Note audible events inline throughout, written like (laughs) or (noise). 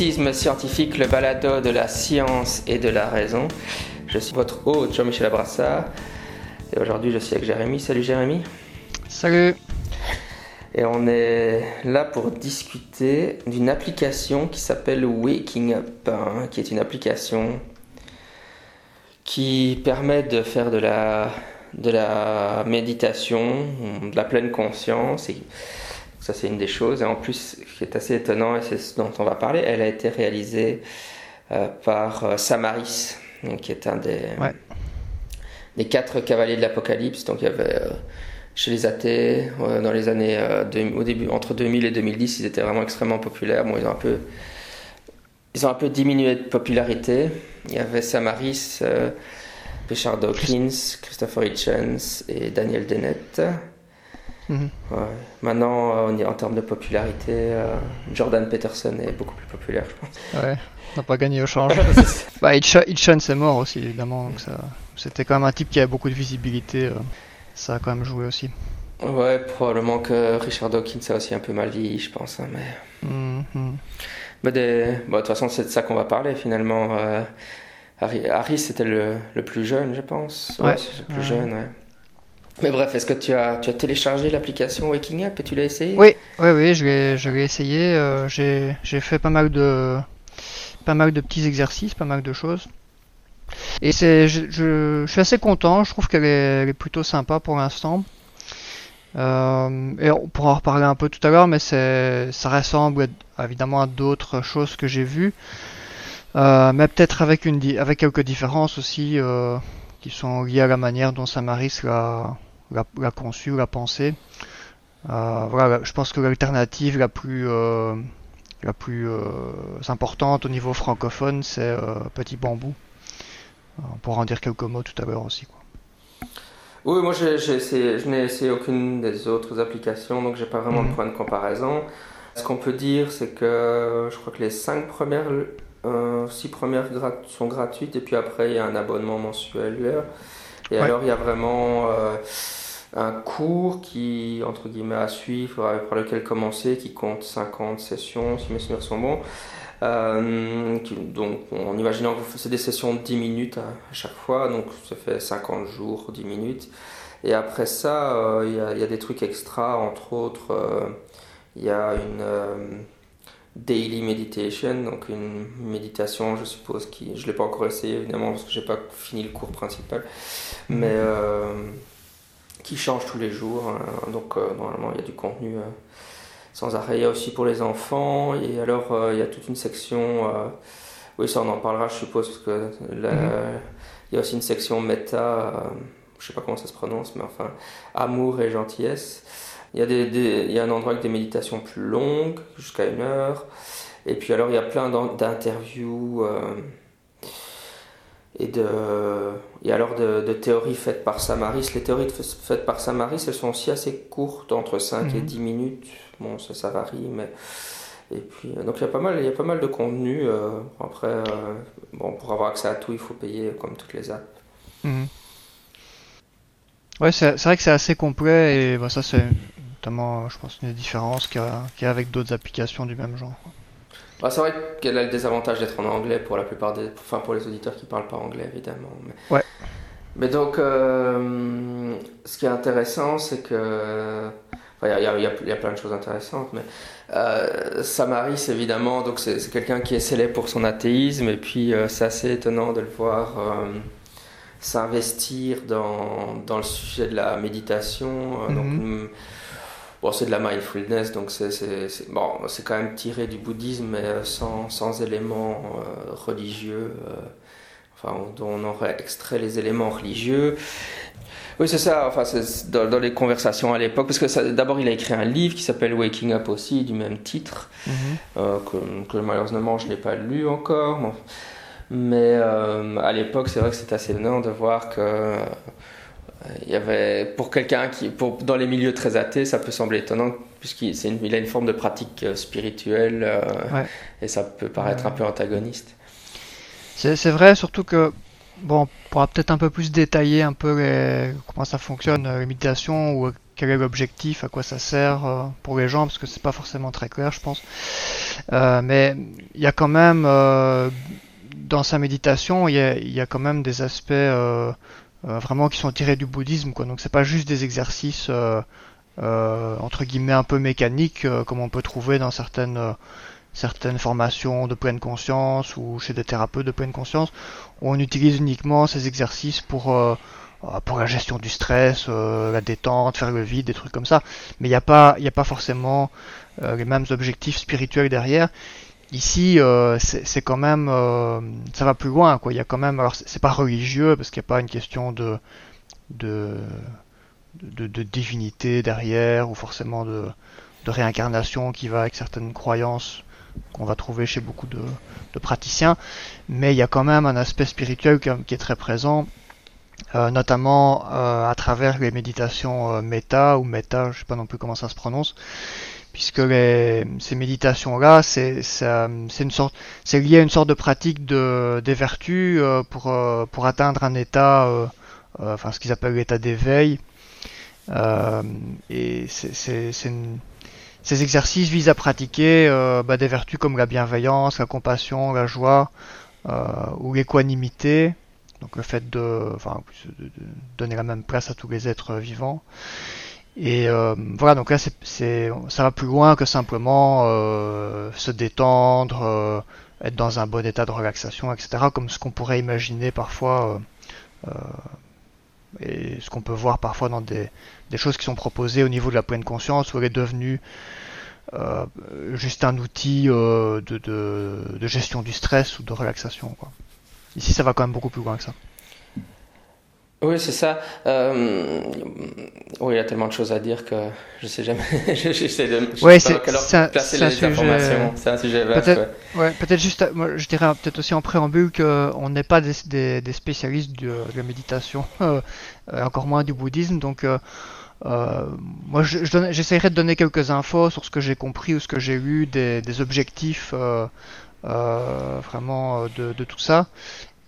Scepticisme scientifique, le balado de la science et de la raison. Je suis votre hôte Jean-Michel Abrassard et aujourd'hui je suis avec Jérémy. Salut Jérémy. Salut. Et on est là pour discuter d'une application qui s'appelle Waking Up, hein, qui est une application qui permet de faire de la, de la méditation, de la pleine conscience. Et ça, c'est une des choses. Et en plus, ce qui est assez étonnant, et c'est ce dont on va parler, elle a été réalisée euh, par euh, Samaris, qui est un des, des quatre cavaliers de l'Apocalypse. Donc, il y avait euh, chez les athées, dans les années, au début, entre 2000 et 2010, ils étaient vraiment extrêmement populaires. Bon, ils ont un peu, ils ont un peu diminué de popularité. Il y avait Samaris, Richard Dawkins, Christopher Hitchens et Daniel Dennett. Mhm. Maintenant, euh, en termes de popularité, euh, Jordan Peterson est beaucoup plus populaire, je pense. Ouais, on n'a pas gagné au (laughs) change. bah, Hitchens est mort aussi, évidemment. Donc ça... C'était quand même un type qui avait beaucoup de visibilité. Euh, ça a quand même joué aussi. Ouais, probablement que Richard Dawkins a aussi un peu mal vieilli, je pense. Hein, mais... Mhm. mais des... bon, de toute façon, c'est de ça qu'on va parler finalement. Harry, c'était le, le, plus jeune, je pense. Ouais, le plus jeune, ouais. Mais bref, est-ce que tu as, tu as téléchargé l'application Waking Up et tu l'as essayé? Oui, oui, oui, je l'ai, je essayé. Euh, j'ai, j'ai fait pas mal de, pas mal de petits exercices, pas mal de choses. Et c'est, je, je, suis assez content. Je trouve qu'elle est, plutôt sympa pour l'instant. Euh, et on pourra en reparler un peu tout à l'heure, mais c'est, ça ressemble évidemment à d'autres choses que j'ai vues, euh, mais peut-être avec une, avec quelques différences aussi qui sont liées à la manière dont Samaris l'a, la, conçu, la pensée. Euh, voilà, je pense que l'alternative la plus euh, la plus euh, importante au niveau francophone, c'est Petit Bambou. On pourra en dire quelques mots tout à l'heure aussi. Quoi. Oui, moi j'ai, essayé, je n'ai essayé aucune des autres applications, donc j'ai pas vraiment de mhm. point de comparaison. Ce qu'on peut dire, c'est que je crois que les cinq premières, six premières sont gratuites, et puis après il y a un abonnement mensuel. Et alors il y a vraiment un cours qui, entre guillemets, à suivre, par lequel commencer, qui compte 50 sessions, si mes souvenirs sont bons. Euh, donc, en imaginant que c'est des sessions de 10 minutes à, chaque fois, donc ça fait 50 jours, 10 minutes. Et après ça, euh, il y, a des trucs extra, entre autres, euh, il y a une daily meditation, donc une méditation, je suppose, qui, je ne l'ai pas encore essayé évidemment parce que j'ai pas fini le cours principal, mais qui change tous les jours. Hein. donc euh, normalement il y a du contenu euh, sans arrêt. Il y a aussi pour les enfants et alors euh, il y a toute une section. oui ça on en parlera je suppose parce que mhm. il y a aussi une section méta. je sais pas comment ça se prononce mais enfin amour et gentillesse. Il y, a des, il y a un endroit avec des méditations plus longues, jusqu'à une heure. Et puis alors il y a plein d'interviews et, de, et alors de, théories faites par Samaris. Les théories faites par Samaris, elles sont aussi assez courtes, entre 5 et 10 mhm. minutes. Bon, ça, ça varie, mais. Et puis, donc il y a pas mal, il y a pas mal de contenu. Euh, après, euh, bon, pour avoir accès à tout, il faut payer comme toutes les apps. Mhm. Ouais, c'est vrai que c'est assez complet et bah, ça c'est notamment, je pense, une différence qu'il y, a avec d'autres applications du même genre. Bah, c'est vrai qu'elle a le désavantage d'être en anglais pour la plupart des. Enfin, pour les auditeurs qui parlent pas anglais, évidemment. Mais... Ouais. Mais donc, euh, ce qui est intéressant, c'est que. Il y, y, y, a plein de choses intéressantes, mais euh, Samaris, évidemment, donc c'est quelqu'un qui est célèbre pour son athéisme, et puis euh, c'est assez étonnant de le voir s'investir dans, dans, le sujet de la méditation. donc, mm-hmm. Bon, c'est de la mindfulness, donc c'est bon, quand même tiré du bouddhisme, mais euh, sans, sans éléments euh, religieux, euh, enfin, dont on aurait extrait les éléments religieux. Oui, c'est ça, enfin, c'est dans, les conversations à l'époque, parce que d'abord il a écrit un livre qui s'appelle Waking Up aussi, du même titre, mm-hmm. que, malheureusement je n'ai pas lu encore. Mais à l'époque, c'est vrai que c'est assez étonnant de voir que il y avait, pour quelqu'un qui, pour, dans les milieux très athées, ça peut sembler étonnant, puisqu'il a une forme de pratique euh, spirituelle, euh, et ça peut paraître un peu antagoniste. C'est vrai, surtout que, bon, on pourra peut-être un peu plus détailler un peu comment ça fonctionne, euh, les méditations, ou quel est l'objectif, à quoi ça sert pour les gens, parce que c'est pas forcément très clair, je pense. mais il y a quand même dans sa méditation, il y a, quand même des aspects vraiment qui sont tirés du bouddhisme. Quoi. Donc c'est pas juste des exercices entre guillemets un peu mécaniques comme on peut trouver dans certaines certaines formations de pleine conscience ou chez des thérapeutes de pleine conscience on utilise uniquement ces exercices pour euh, euh, pour la gestion du stress, euh, la détente, faire le vide, des trucs comme ça. Mais il n'y a pas il a pas forcément les mêmes objectifs spirituels derrière. Ici, c'est quand même ça va plus loin quoi. Il y a quand même alors c'est pas religieux parce qu'il n'y a pas une question de de, de, divinité derrière ou forcément de, de réincarnation qui va avec certaines croyances qu'on va trouver chez beaucoup de, praticiens, mais il y a quand même un aspect spirituel qui, est très présent, euh, notamment euh, à travers les méditations euh, méta ou méta, je sais pas non plus comment ça se prononce, puisque ces méditations-là, c'est une sorte, c'est lié à une sorte de pratique de, des vertus pour pour atteindre un état, enfin ce qu'ils appellent l'état d'éveil, et c'est ces exercices visent à pratiquer euh, bah, des vertus comme la bienveillance, la compassion, la joie euh, ou l'équanimité, donc le fait de, enfin, de, donner la même place à tous les êtres vivants. Et euh, voilà, donc là, c'est, ça va plus loin que simplement se détendre, être dans un bon état de relaxation, etc., comme ce qu'on pourrait imaginer parfois et ce qu'on peut voir parfois dans des, des, choses qui sont proposées au niveau de la pleine conscience, où elle est devenue euh, juste un outil euh, de, de, de, gestion du stress ou de relaxation. Quoi. Ici, ça va quand même beaucoup plus loin que ça. Oui, c'est ça. Euh, oui, il y a tellement de choses à dire que je sais jamais. J'essaie de. Oui, c'est placer les informations. C'est un sujet vaste. Peut-être, ouais. peut-être juste, moi, je dirais peut-être aussi en préambule qu'on n'est pas des, des, des, spécialistes de, la méditation, (laughs) euh, encore moins du bouddhisme, donc. Euh, euh moi, j'essaierai de donner quelques infos sur ce que j'ai compris ou ce que j'ai lu des, des objectifs euh, euh, vraiment de, de, tout ça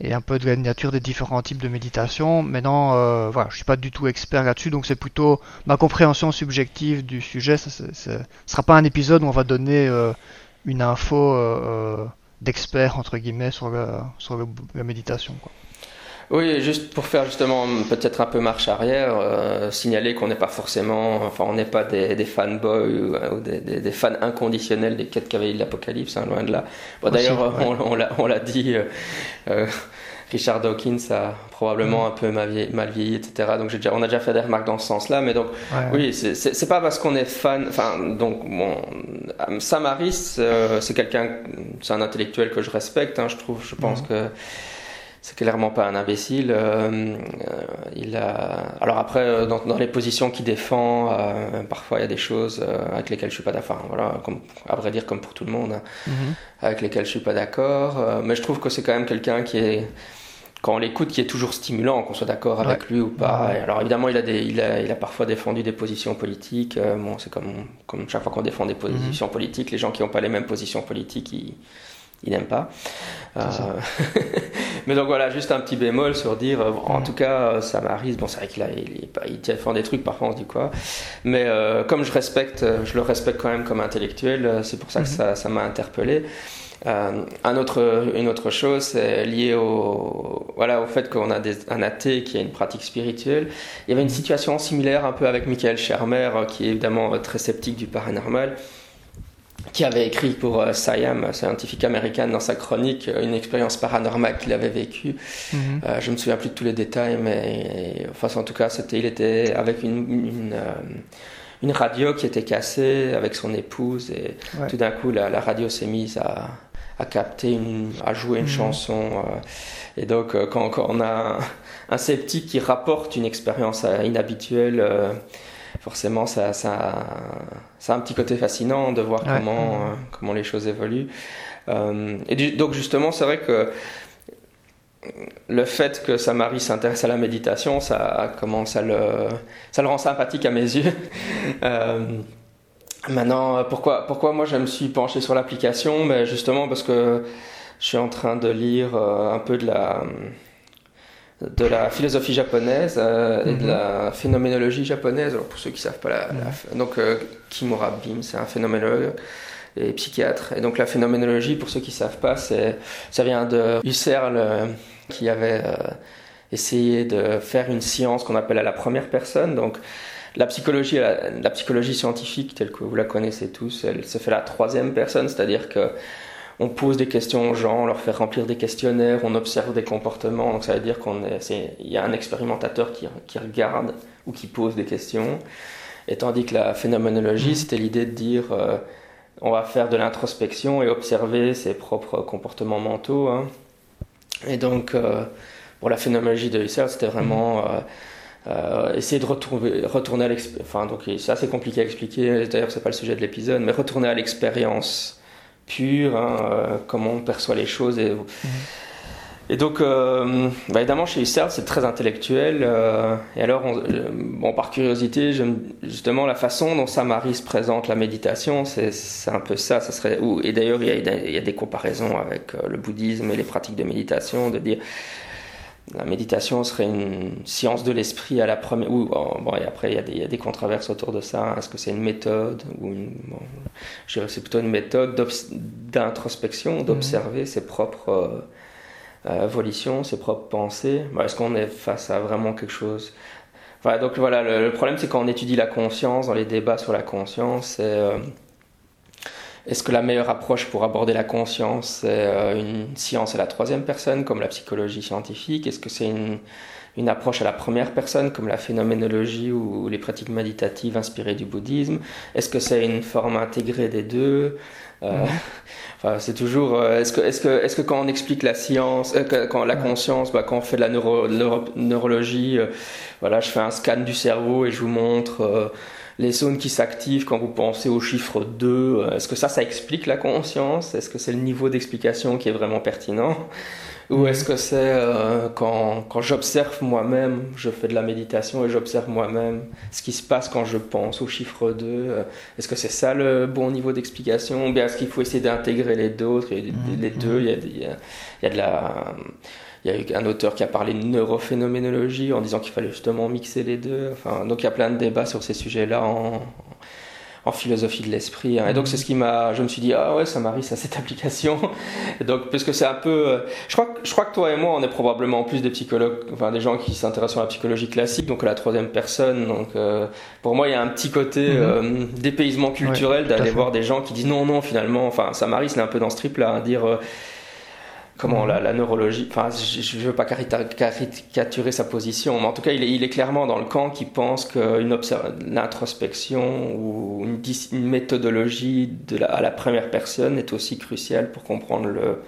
et un peu de la nature des différents types de méditation. Maintenant, euh, voilà, je suis pas du tout expert là-dessus, donc c'est plutôt ma compréhension subjective du sujet. Ce ne sera pas un épisode où on va donner euh, une info euh, euh, d'expert entre guillemets sur, la, sur la méditation. Quoi. Oui, juste pour faire justement peut-être un peu marche arrière, euh, signaler qu'on n'est pas forcément, enfin on n'est pas des, des fanboys ou, ou des, des, des, fans inconditionnels des quatre cavaliers de l'Apocalypse, hein, loin de là. Bon, D'ailleurs, on, on l'a dit, euh, euh, Richard Dawkins a probablement mm. un peu mal vieilli, mal vieilli etc. Donc déjà, on a déjà fait des remarques dans ce sens-là, mais donc oui, c'est pas parce qu'on est fan, enfin donc bon, Sam Harris, euh, c'est quelqu'un, c'est un intellectuel que je respecte, hein, je trouve, je pense mm. que c'est clairement pas un imbécile. Euh, euh, il a... Alors après, euh, dans, dans les positions qu'il défend, parfois il y a des choses avec lesquelles je suis pas d'accord. Voilà, comme, à vrai dire comme pour tout le monde, hein, mhm. avec lesquelles je suis pas d'accord. mais je trouve que c'est quand même quelqu'un qui est quand on l'écoute, qui est toujours stimulant, qu'on soit d'accord avec lui ou pas. alors évidemment, il a, des, il, a, il a parfois défendu des positions politiques. bon, c'est comme, comme chaque fois qu'on défend des positions mhm. politiques, les gens qui n'ont pas les mêmes positions politiques, ils, il n'aime pas. Euh, (laughs) mais donc voilà, juste un petit bémol sur dire, euh, en tout cas, euh, ça m'arrive. Bon, c'est vrai qu'il a, il, il défend des trucs, parfois on se dit quoi. Mais comme je respecte, je le respecte quand même comme intellectuel, c'est pour ça que mm-hmm. ça, m'a interpellé. un autre, une autre chose, c'est lié au, voilà, au fait qu'on a des, un athée qui a une pratique spirituelle. Il y avait une mm-hmm. situation similaire un peu avec Michael Shermer, qui est évidemment très sceptique du paranormal qui avait écrit pour euh, Siam, scientifique américaine, dans sa chronique, euh, une expérience paranormale qu'il avait vécue. Mhm. Euh, je me souviens plus de tous les détails, mais enfin, en tout cas, c'était, il était avec une, une, euh, une, radio qui était cassée avec son épouse, et tout d'un coup, la, la radio s'est mise à, à capter, une, à jouer une mhm. chanson. et donc, quand, quand, on a un, un, sceptique qui rapporte une expérience inhabituelle, forcément, ça, ça, ça, a un petit côté fascinant de voir comment, euh, comment les choses évoluent. Euh, et donc, justement, c'est vrai que le fait que Samari s'intéresse à la méditation, ça commence le, ça le rend sympathique à mes yeux. (laughs) Euh, maintenant, pourquoi, pourquoi moi je me suis penché sur l'application? Mais Justement parce que je suis en train de lire un peu de la de la philosophie japonaise euh, et de mhm. la phénoménologie japonaise. Alors pour ceux qui ne savent pas, la, donc euh, Kimura Bim, c'est un phénoménologue et psychiatre. Et donc la phénoménologie, pour ceux qui ne savent pas, ça vient de Husserl qui avait essayé de faire une science qu'on appelle à la première personne. Donc la psychologie, la, psychologie scientifique telle que vous la connaissez tous, elle se fait à la troisième personne, c'est-à-dire que on pose des questions aux gens, on leur fait remplir des questionnaires, on observe des comportements. Donc ça veut dire qu'on est, il y a un expérimentateur qui, qui, regarde ou qui pose des questions. Et tandis que la phénoménologie, mmh. c'était l'idée de dire euh, on va faire de l'introspection et observer ses propres comportements mentaux. Hein. Et donc, euh, pour la phénoménologie de Husserl, c'était vraiment mmh. euh, euh, essayer de retrouver, retourner à l'expérience. Enfin, donc c'est assez compliqué à expliquer, d'ailleurs, c'est pas le sujet de l'épisode, mais retourner à l'expérience pure, hein, euh, comment on perçoit les choses. Et, mhm. et donc, euh, bah, évidemment, chez Husserl, c'est très intellectuel. et alors, bon, par curiosité, justement, la façon dont Samaris présente la méditation, c'est un peu ça. ça serait, et d'ailleurs, il y, y, a des comparaisons avec le bouddhisme et les pratiques de méditation, de dire la méditation serait une science de l'esprit à la première. Ou, bon, et après, il y, a des, controverses autour de ça. Est-ce que c'est une méthode ou une, Je dirais c'est plutôt une méthode d'introspection, mhm. d'observer ses propres euh, euh, volitions, ses propres pensées? Est-ce qu'on est face à vraiment quelque chose? Voilà, Donc voilà, le, problème, c'est quand on étudie la conscience, dans les débats sur la conscience, c'est. Euh, est-ce que la meilleure approche pour aborder la conscience, c'est euh, une science à la troisième personne, comme la psychologie scientifique? Est-ce que c'est une, une, approche à la première personne, comme la phénoménologie ou les pratiques méditatives inspirées du bouddhisme? Est-ce que c'est une forme intégrée des deux? Euh, (laughs) enfin, c'est toujours. Euh, est-ce que, est-ce que, est-ce que quand on explique la science, quand la conscience, bah, quand on fait de la neuro, neurologie, voilà, je fais un scan du cerveau et je vous montre les zones qui s'activent quand vous pensez au chiffre 2, euh, est-ce que ça, ça explique la conscience? Est-ce que c'est le niveau d'explication qui est vraiment pertinent? Ou mhm. est-ce que c'est euh, quand, quand j'observe moi-même, je fais de la méditation et j'observe moi-même ce qui se passe quand je pense au chiffre 2 euh, Est-ce que c'est ça le bon niveau d'explication? Ou bien est-ce qu'il faut essayer d'intégrer les deux Les deux, il y a, il y a de la il y a eu un auteur qui a parlé de neurophénoménologie en disant qu'il fallait justement mixer les deux. Enfin, donc il y a plein de débats sur ces sujets-là en, en philosophie de l'esprit. Hein. Et donc c'est ce qui m'a, je me suis dit ah ouais ça m'arrive ça cette (laughs) application. Et donc parce que c'est un peu, euh, je crois, je crois que toi et moi on est probablement plus des psychologues, enfin des gens qui s'intéressent à la psychologie classique, donc à la troisième personne. Donc euh, pour moi il y a un petit côté mhm. euh, dépaysement culturel d'aller voir des gens qui disent non non finalement, enfin ça m'arrive c'est un peu dans ce trip là, hein, dire comment la, neurologie, enfin je ne veux pas caricaturer sa position, mais en tout cas il est, clairement dans le camp qui pense qu'une introspection ou une, méthodologie de la, à la première personne est aussi cruciale pour comprendre le,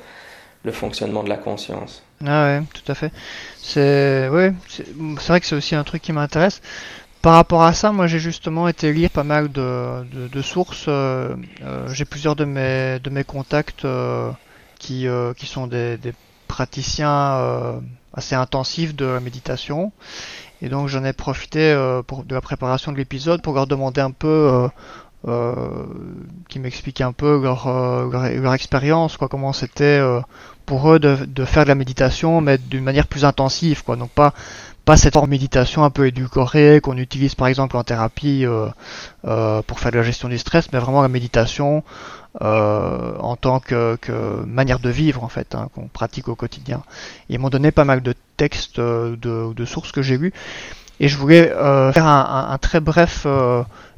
le fonctionnement de la conscience. Ah ouais, tout à fait. C'est ouais, c'est vrai que c'est aussi un truc qui m'intéresse. Par rapport à ça, moi j'ai justement été lire pas mal de, de, sources. Euh, euh, j'ai plusieurs de mes, de mes contacts euh, qui, euh, qui sont des, des praticiens euh, assez intensifs de la méditation. Et donc j'en ai profité euh, pour, de la préparation de l'épisode pour leur demander un peu, euh, qui m'expliquent un peu leur, leur, expérience, quoi, comment c'était pour eux de, de, faire de la méditation, mais d'une manière plus intensive, quoi. Donc pas pas cette forme méditation un peu édulcorée qu'on utilise par exemple en thérapie euh, euh, pour faire de la gestion du stress, mais vraiment la méditation euh, en tant que, que, manière de vivre en fait, hein, qu'on pratique au quotidien. Ils m'ont donné pas mal de textes, de, de sources que j'ai lues. Et je voulais faire un, un, très bref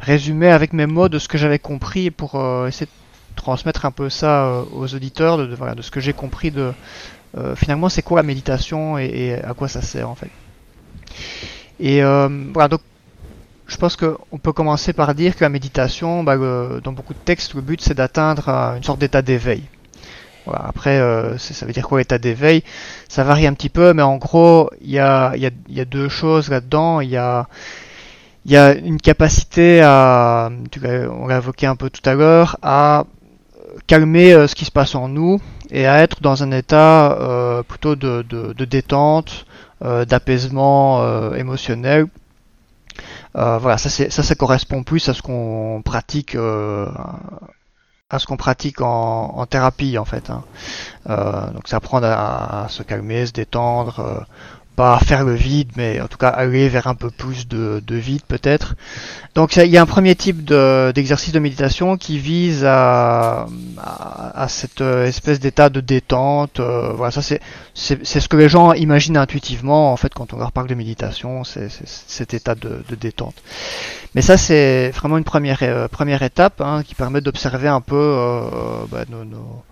résumé avec mes mots de ce que j'avais compris pour essayer de transmettre un peu ça aux auditeurs, de, de, voilà, de ce que j'ai compris de finalement c'est quoi la méditation et, et à quoi ça sert en fait. Et euh, voilà, donc je pense qu'on peut commencer par dire que la méditation, bah, dans beaucoup de textes, le but c'est d'atteindre une sorte d'état d'éveil. Voilà, après, euh, ça veut dire quoi l'état d'éveil? Ça varie un petit peu, mais en gros, il y a, y, a, y a, deux choses là-dedans. Il y a, y a une capacité à, on l'a évoqué un peu tout à l'heure, à calmer euh, ce qui se passe en nous et à être dans un état euh, plutôt de, de, de détente, euh, d'apaisement euh, émotionnel. Euh, voilà, ça, ça, ça correspond plus à ce qu'on pratique à ce qu'on pratique en, thérapie en fait. Hein. Euh, donc ça apprendre à, se calmer, se détendre, pas faire le vide, mais en tout cas aller vers un peu plus de, vide peut-être. Donc il y a un premier type d'exercice de, méditation qui vise à, à, cette euh, espèce d'état de détente. Euh, voilà, ça c'est ce que les gens imaginent intuitivement en fait quand on leur parle de méditation, c'est cet état de, détente. Mais ça c'est vraiment une première euh, première étape hein, qui permet d'observer un peu bah, nos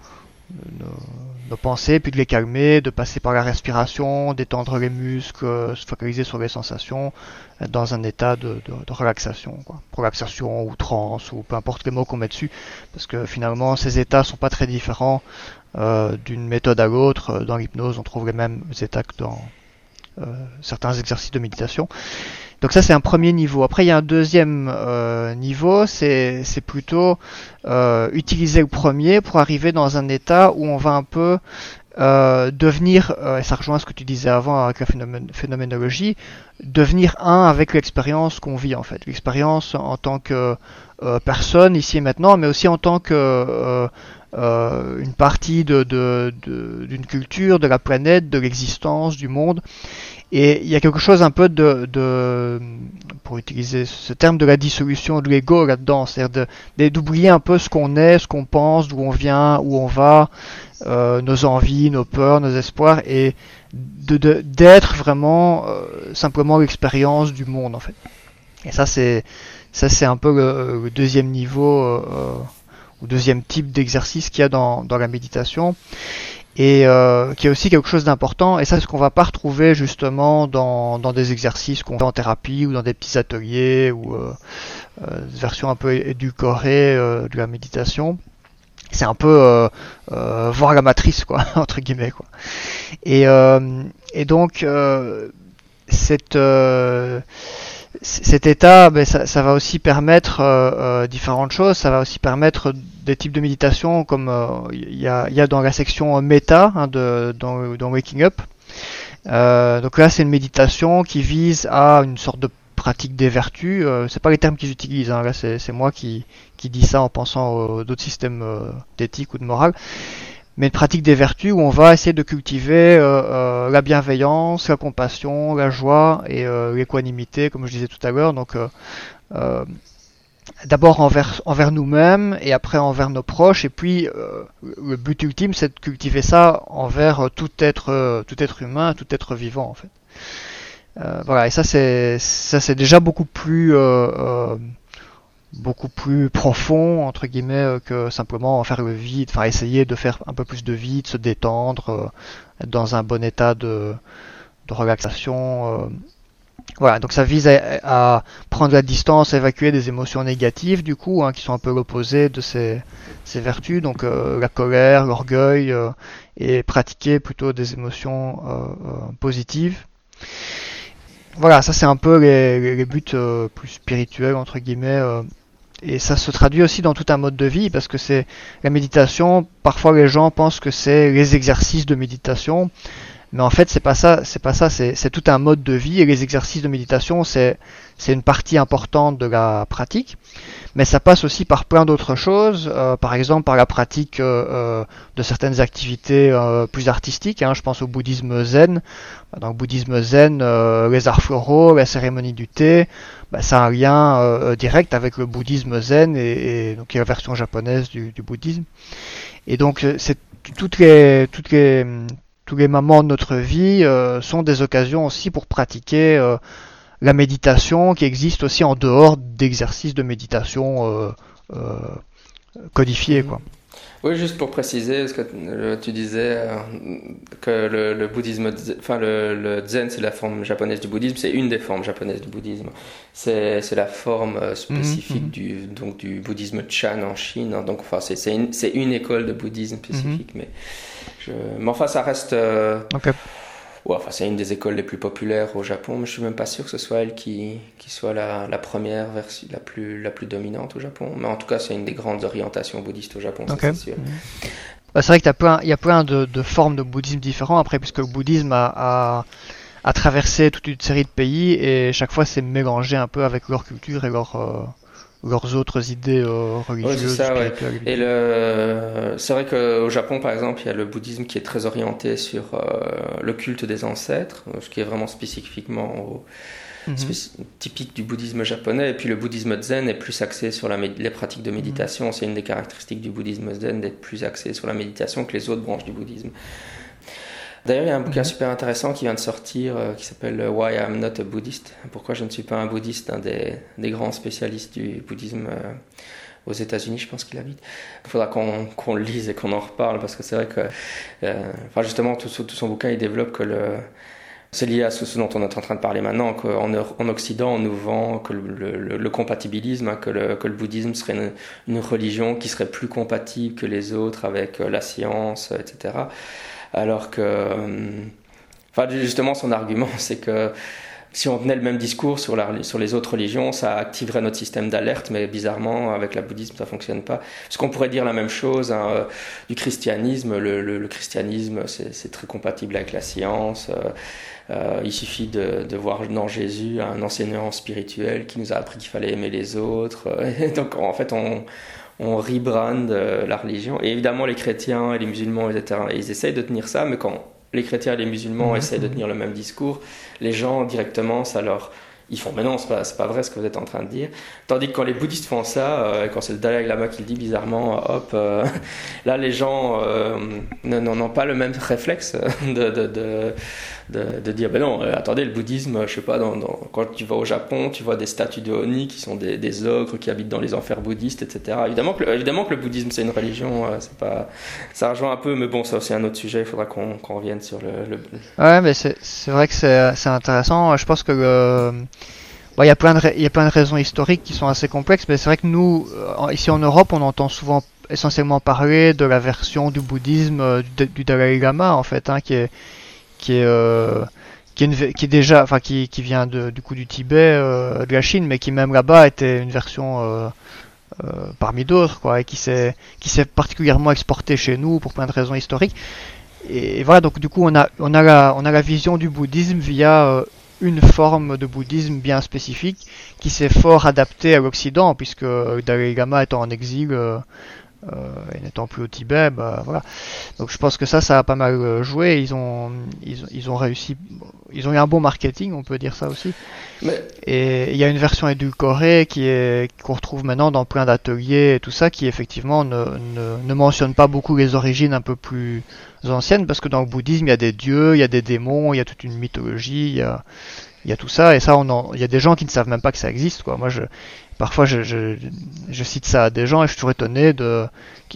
nos, pensées, puis de les calmer, de passer par la respiration, d'étendre les muscles, euh, se focaliser sur les sensations, dans un état de, relaxation, quoi. relaxation ou transe ou peu importe les mots qu'on met dessus, parce que finalement ces états sont pas très différents euh, d'une méthode à l'autre. Dans l'hypnose, on trouve les mêmes états que dans euh, certains exercices de méditation. Donc ça c'est un premier niveau. Après il y a un deuxième euh, niveau, c'est plutôt euh, utiliser le premier pour arriver dans un état où on va un peu euh, devenir, et ça rejoint ce que tu disais avant avec la phénoménologie, devenir un avec l'expérience qu'on vit en fait. L'expérience en tant que personne ici et maintenant, mais aussi en tant que une partie de, d'une culture, de la planète, de l'existence, du monde. Et il y a quelque chose un peu de, pour utiliser ce terme, de la dissolution de l'ego là-dedans, c'est-à-dire d'oublier un peu ce qu'on est, ce qu'on pense, d'où on vient, où on va, euh, nos envies, nos peurs, nos espoirs, et d'être vraiment euh, simplement l'expérience du monde en fait. Et ça c'est ça c'est un peu le, deuxième niveau euh, ou deuxième type d'exercice qu'il y a dans, dans la méditation et euh, qui est aussi quelque chose d'important. Et ça, c'est ce qu'on va pas retrouver justement dans, dans des exercices qu'on fait en thérapie ou dans des petits ateliers ou euh, euh, des versions un peu édulcorées euh, de la méditation. C'est un peu euh, euh, voir la matrice, quoi, (laughs) entre guillemets, quoi. Et, et donc cette cet état, ben, ça, ça, va aussi permettre différentes choses. Ça va aussi permettre des types de méditation comme il euh, y, a, y, a, dans la section méta hein, de, dans, Waking Up. Euh, donc là, c'est une méditation qui vise à une sorte de pratique des vertus. Euh, c'est pas les termes qu'ils utilisent. Hein, là, c'est moi qui, qui dis ça en pensant aux d'autres systèmes d'éthique ou de morale mais une pratique des vertus où on va essayer de cultiver euh, euh, la bienveillance, la compassion, la joie et euh, l'équanimité, comme je disais tout à l'heure. Donc, d'abord envers, envers nous-mêmes et après envers nos proches. Et puis, le but ultime, c'est de cultiver ça envers tout être, tout être humain, tout être vivant, en fait. voilà. Et ça, c'est, ça, c'est déjà beaucoup plus beaucoup plus profond entre guillemets euh, que simplement faire le vide, enfin essayer de faire un peu plus de vide, se détendre, euh, être dans un bon état de, de relaxation. Euh. Voilà, donc ça vise à, prendre la distance, à évacuer des émotions négatives du coup, hein, qui sont un peu l'opposé de ces, ces, vertus, donc la colère, l'orgueil, et pratiquer plutôt des émotions positives voilà, ça c'est un peu les, les buts plus spirituels entre guillemets et ça se traduit aussi dans tout un mode de vie parce que c'est la méditation. Parfois, les gens pensent que c'est les exercices de méditation, mais en fait, c'est pas ça. C'est pas ça. C'est tout un mode de vie et les exercices de méditation, c'est une partie importante de la pratique, mais ça passe aussi par plein d'autres choses, euh, par exemple par la pratique euh, euh, de certaines activités plus artistiques, hein, je pense au bouddhisme zen. Dans le bouddhisme zen, les arts floraux, la cérémonie du thé, bah, ça a un lien direct avec le bouddhisme zen et, et donc la version japonaise du, du bouddhisme. Et donc c'est toutes les toutes les tous les moments de notre vie sont des occasions aussi pour pratiquer la méditation qui existe aussi en dehors d'exercices de méditation euh, euh, codifiés. Quoi. Oui, juste pour préciser, parce que euh, tu disais que le, bouddhisme, enfin le, zen, c'est la forme japonaise du bouddhisme, c'est une des formes japonaises du bouddhisme. C'est la forme spécifique mhm, du, donc, du bouddhisme Chan en Chine. donc, enfin, c'est une, une, école de bouddhisme spécifique, mhm. mais, je, mais enfin, ça reste. Okay enfin, c'est une des écoles les plus populaires au Japon, mais je suis même pas sûr que ce soit elle qui, qui soit la, la première version, la plus, la plus dominante au Japon. Mais en tout cas, c'est une des grandes orientations bouddhistes au Japon, c'est sûr. Bah, c'est vrai qu'il y a plein, il y a plein de, de, formes de bouddhisme différents, après, puisque le bouddhisme a, a, a, traversé toute une série de pays, et chaque fois c'est mélangé un peu avec leur culture et leur, euh, leurs autres idées religieuses. c'est ça, ouais. Et le, c'est vrai qu'au Japon, par exemple, il y a le bouddhisme qui est très orienté sur le culte des ancêtres, ce qui est vraiment spécifiquement au, Mhm. typique du bouddhisme japonais. Et puis le bouddhisme zen est plus axé sur la les pratiques de méditation. C'est une des caractéristiques du bouddhisme zen d'être plus axé sur la méditation que les autres branches du bouddhisme. D'ailleurs, il y a un bouquin mhm. super intéressant qui vient de sortir euh, qui s'appelle Why I'm Not a Buddhist. Pourquoi je ne suis pas un bouddhiste, un des, des grands spécialistes du bouddhisme euh, aux États-Unis, je pense qu'il habite. Il faudra qu'on le lise et qu'on en reparle parce que c'est vrai que, euh, enfin justement, tout, tout, son bouquin, il développe que le, c'est lié à ce, dont on est en train de parler maintenant, qu'en en Occident, on nous vend que le, compatibilisme, hein, que, le, que, le, bouddhisme serait une, religion qui serait plus compatible que les autres avec euh, la science, etc. Alors que, euh, enfin, justement, son argument, (laughs) c'est que si on tenait le même discours sur, les autres religions, ça activerait notre système d'alerte, mais bizarrement, avec le bouddhisme, ça fonctionne pas. Parce qu'on pourrait dire la même chose hein, euh, du christianisme. Le, christianisme, c'est très compatible avec la science. Euh, il suffit de, voir dans Jésus un enseignant spirituel qui nous a appris qu'il fallait aimer les autres. (laughs) Donc, en fait, on, on rebrand la religion. Et évidemment, les chrétiens et les musulmans, etc., ils essayent de tenir ça, mais quand les chrétiens et les musulmans mhm. essaient de tenir le même discours, les gens directement, ça leur ils font mais non c'est pas, pas vrai ce que vous êtes en train de dire. Tandis que quand les bouddhistes font ça euh, quand c'est le Dalai Lama qui le dit bizarrement hop euh, (laughs) là les gens euh, n'ont pas le même réflexe (laughs) de, de, de, de dire ben non attendez le bouddhisme je sais pas quand tu vas au Japon tu vois des statues de Oni qui sont des, des ogres qui habitent dans les enfers bouddhistes etc évidemment que, évidemment que le bouddhisme c'est une religion c'est pas ça rejoint un peu mais bon ça c'est un autre sujet il faudra qu'on revienne sur le, ouais mais c'est vrai que c'est intéressant. Je pense que de, il y a plein de raisons historiques qui sont assez complexes, mais c'est vrai que nous, euh, ici en Europe, on entend souvent essentiellement parler de la version du bouddhisme euh, du, Dalai Lama, en fait, hein, qui est, qui est, euh, qui est, déjà, enfin, qui, qui vient du coup du Tibet, de la Chine, mais qui même là-bas était une version parmi d'autres, quoi, et qui s'est, qui s'est particulièrement exporté chez nous pour plein de raisons historiques. Et, voilà, donc du coup, on a, on a la, on a la vision du bouddhisme via une forme de bouddhisme bien spécifique qui s'est fort adapté à l'Occident, puisque Dalai Lama étant en exil euh, et n'étant plus au Tibet, bah, voilà. Donc je pense que ça, ça a pas mal euh, joué. Ils ont, ils, ils ont réussi, ils ont eu un bon marketing, on peut dire ça aussi. Et il y a une version édulcorée qui est qu'on retrouve maintenant dans plein d'ateliers et tout ça, qui effectivement ne, ne, ne mentionne pas beaucoup les origines un peu plus anciennes, parce que dans le bouddhisme, il y a des dieux, il y a des démons, il y a toute une mythologie, il y a, il y a tout ça, et ça, on il y a des gens qui ne savent même pas que ça existe, quoi. Moi, je, parfois, je, je, je cite ça à des gens et je suis toujours étonné de,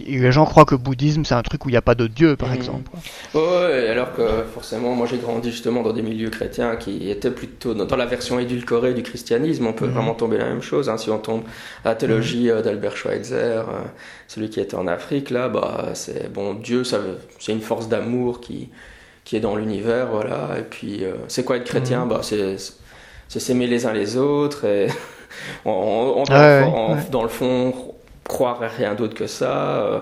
les gens croient que le bouddhisme c'est un truc où il n'y a pas de dieu, par mmh. exemple. Ouais, alors que forcément, moi j'ai grandi justement dans des milieux chrétiens qui étaient plutôt dans, la version édulcorée du christianisme. On peut mmh. vraiment tomber la même chose. Hein. Si on tombe à la théologie mmh. d'Albert Schweitzer, euh, celui qui était en Afrique, là, bah, c'est bon, Dieu, c'est une force d'amour qui qui est dans l'univers, voilà. Et puis, euh, c'est quoi être chrétien mhm. bah, C'est s'aimer les uns les autres. Et (laughs) on, dans, le fond, croire à rien d'autre que ça. Euh,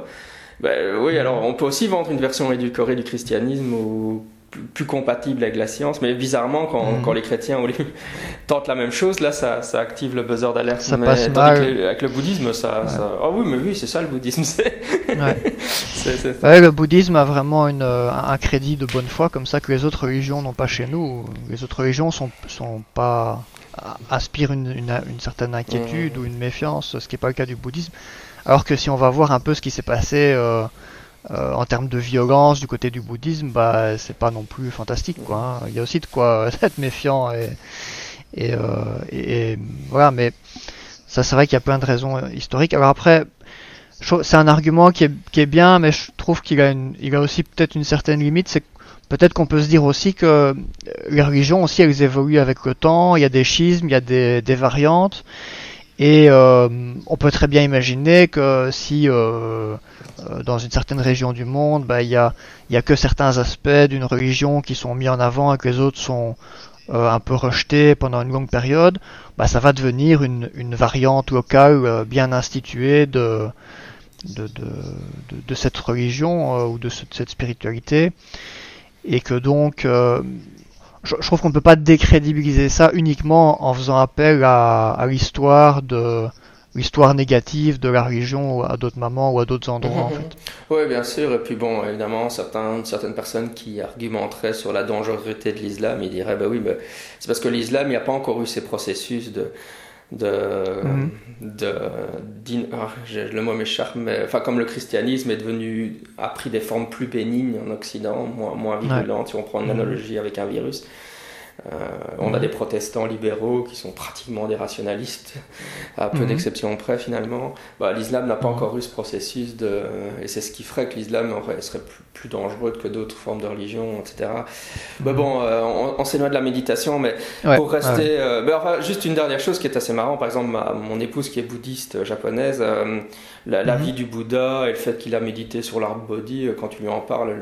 ben, oui, alors on peut aussi vendre une version édulcorée du christianisme ou plus compatible avec la science, mais bizarrement, quand, mhm. quand les chrétiens (laughs) tentent la même chose, là, ça, ça active le buzzer d'alerte. Ça passe mal. Avec, le bouddhisme, ça, Ah oui, mais oui, c'est ça le bouddhisme. (laughs) (laughs) Ouais. le bouddhisme a vraiment une, euh, un crédit de bonne foi, comme ça que les autres religions n'ont pas chez nous. Les autres religions sont, sont pas aspirent une, une, certaine inquiétude ou une méfiance, ce qui n'est pas le cas du bouddhisme. Alors que si on va voir un peu ce qui s'est passé euh, euh, en termes de violence du côté du bouddhisme, bah c'est pas non plus fantastique quoi. Hein. Il y a aussi de quoi (laughs) être méfiant et et, euh, et, voilà, mais ça c'est vrai qu'il y a plein de raisons historiques. Alors après, c'est un argument qui est, qui est bien, mais je trouve qu'il a a aussi peut-être une certaine limite. C'est peut-être qu'on peut se dire aussi que les religions aussi elles évoluent avec le temps. Il y a des schismes, il y a des, des variantes. Et euh, on peut très bien imaginer que si euh, euh, dans une certaine région du monde, bah, il n'y a, y a que certains aspects d'une religion qui sont mis en avant et que les autres sont un peu rejetés pendant une longue période, bah, ça va devenir une, une variante locale bien instituée de, de, de, de, cette religion ou de cette spiritualité. Et que donc je, trouve qu'on ne peut pas décrédibiliser ça uniquement en faisant appel à, l'histoire de l'histoire négative de la religion à d'autres moments ou à d'autres endroits en fait. (laughs) Oui, bien sûr. Et puis bon, évidemment, certaines personnes qui argumenteraient sur la dangerosité de l'islam, ils diraient, bah oui, bah, c'est parce que l'islam, il n'y a pas encore eu ces processus de de, mhm. de, ah, le mot m'échappe, mais enfin comme le christianisme est devenu a pris des formes plus bénignes en Occident, moins moins virulentes. Si on prend une mhm. analogie avec un virus, on a des protestants libéraux qui sont pratiquement des rationalistes, à peu mhm. d'exceptions près finalement. Bah, l'islam n'a pas mhm. encore eu ce processus de. Et c'est ce qui ferait que l'islam serait plus, dangereux que d'autres formes de religion, etc. Bah, bon, euh, on, s'éloigne de la méditation, mais pour rester. Euh, bah, enfin, juste une dernière chose qui est assez marrant, par exemple, mon épouse qui est bouddhiste japonaise la, mhm. vie du Bouddha et le fait qu'il a médité sur l'arbre body, euh, quand tu lui en parles,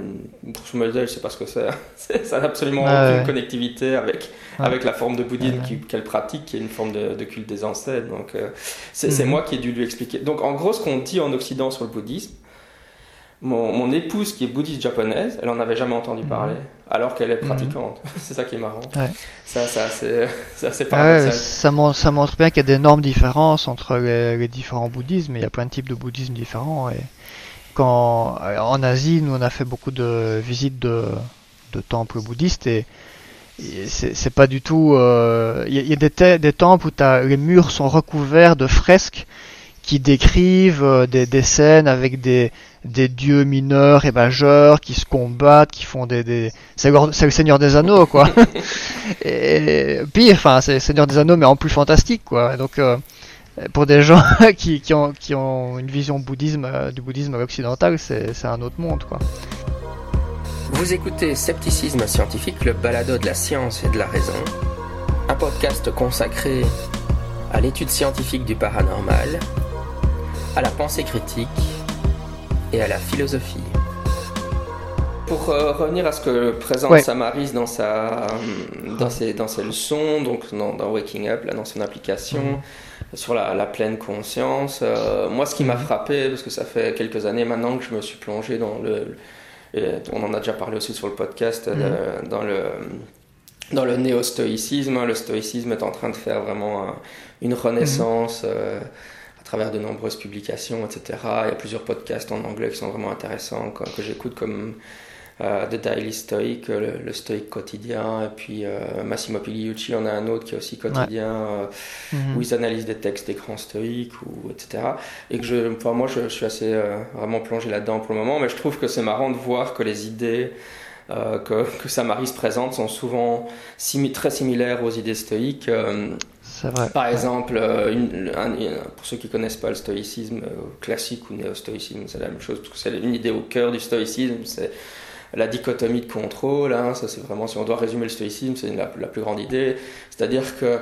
grosso modo, elle sait pas ce que c'est. (laughs) ça n'a absolument aucune connectivité avec, avec la forme de bouddhisme qu'elle pratique, qui est une forme de, culte des ancêtres. Donc, euh, c'est mhm. moi qui ai dû lui expliquer. Donc, en gros, ce qu'on dit en Occident sur le bouddhisme, mon, épouse, qui est bouddhiste japonaise, elle en avait jamais entendu mhm. parler, alors qu'elle est mhm. pratiquante. (laughs) c'est ça qui est marrant. Ça, ça c'est (laughs) assez paradoxal. ça, montre, ça montre bien qu'il y a d'énormes différences entre les, différents bouddhismes. Il y a plein de types de bouddhisme différents. Et quand, en Asie, nous, on a fait beaucoup de visites de, de temples bouddhistes et c'est pas du tout. Euh, il y, a des, des temples où as, les murs sont recouverts de fresques qui décrivent euh, des, des, scènes avec des, des dieux mineurs et majeurs qui se combattent, qui font des... des... C'est le Seigneur des Anneaux, quoi. (laughs) et pire, enfin, c'est le Seigneur des Anneaux, mais en plus fantastique, quoi. donc, euh, pour des gens (laughs) qui, qui, ont, qui ont une vision bouddhisme, euh, du bouddhisme occidental, c'est un autre monde, quoi. Vous écoutez Scepticisme scientifique, le balado de la science et de la raison. Un podcast consacré à l'étude scientifique du paranormal à la pensée critique et à la philosophie. Pour euh, revenir à ce que présente Samaris dans, sa, dans, ses, dans ses leçons, donc dans, Waking Up, là, dans son application, mhm. sur la, pleine conscience, euh, moi ce qui m'a mhm. frappé, parce que ça fait quelques années maintenant que je me suis plongé dans le. On en a déjà parlé aussi sur le podcast, euh, mhm. dans le dans le néo-stoïcisme. Le stoïcisme est en train de faire vraiment une renaissance à travers de nombreuses publications, etc. Il y a plusieurs podcasts en anglais qui sont vraiment intéressants, que j'écoute comme euh, The Daily Stoic, le, le Stoic quotidien, et puis euh, Massimo Pigliucci en a un autre qui est aussi quotidien, euh, mhm. où ils analysent des textes des grands stoïques, ou, etc. Et que je, enfin, moi je, je suis assez vraiment plongé là-dedans pour le moment, mais je trouve que c'est marrant de voir que les idées que, que Samaris présente sont souvent très similaires aux idées stoïques. Par exemple, euh, pour ceux qui connaissent pas le stoïcisme euh, classique ou néo-stoïcisme, c'est la même chose, parce que c'est une idée au cœur du stoïcisme, c'est la dichotomie de contrôle. Hein, ça, c'est vraiment, si on doit résumer le stoïcisme, c'est la, plus grande idée. C'est-à-dire que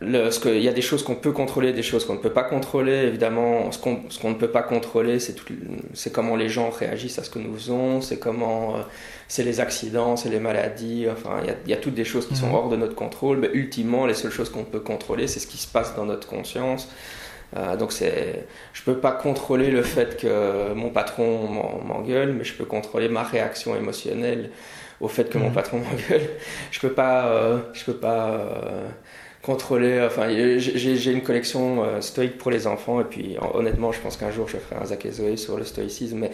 ce que, il y a des choses qu'on peut contrôler, des choses qu'on ne peut pas contrôler. Évidemment, ce qu'on, ne peut pas contrôler, c'est, comment les gens réagissent à ce que nous faisons, c'est comment, euh, c'est les accidents, c'est les maladies. Enfin, il y a, il y a toutes des choses qui sont mhm. hors de notre contrôle. Mais ultimement, les seules choses qu'on peut contrôler, c'est ce qui se passe dans notre conscience. Euh, donc c'est, je peux pas contrôler le fait que mon patron m'engueule, mais je peux contrôler ma réaction émotionnelle au fait que mon mhm. patron (laughs) m'engueule. Je peux pas, euh, je peux pas euh, contrôler. Enfin, j'ai une collection stoïque pour les enfants, et puis honnêtement, je pense qu'un jour je ferai un Zach et Zoé sur le stoïcisme. Mais,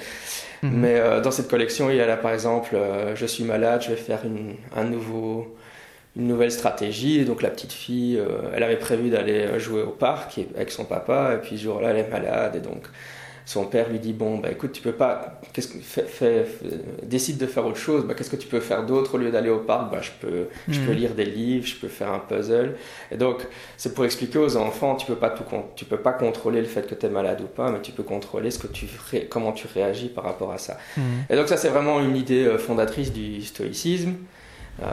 mhm. mais dans cette collection, il y a là par exemple, je suis malade, je vais faire une, un nouveau, une nouvelle stratégie. Et donc la petite fille, elle avait prévu d'aller jouer au parc avec son papa, et puis ce jour-là, elle est malade, et donc son père lui dit bon bah écoute tu peux pas qu'est-ce que fais, décide de faire autre chose. Bah, qu'est-ce que tu peux faire d'autre au lieu d'aller au parc? Bah je peux je peux hmm. lire des livres je peux faire un puzzle. Et donc c'est pour expliquer aux enfants tu peux pas tout tu peux pas contrôler le fait que tu es malade ou pas mais tu peux contrôler ce que tu comment tu réagis par rapport à ça. Hmm. et donc ça c'est vraiment une idée euh, fondatrice du stoïcisme. Euh,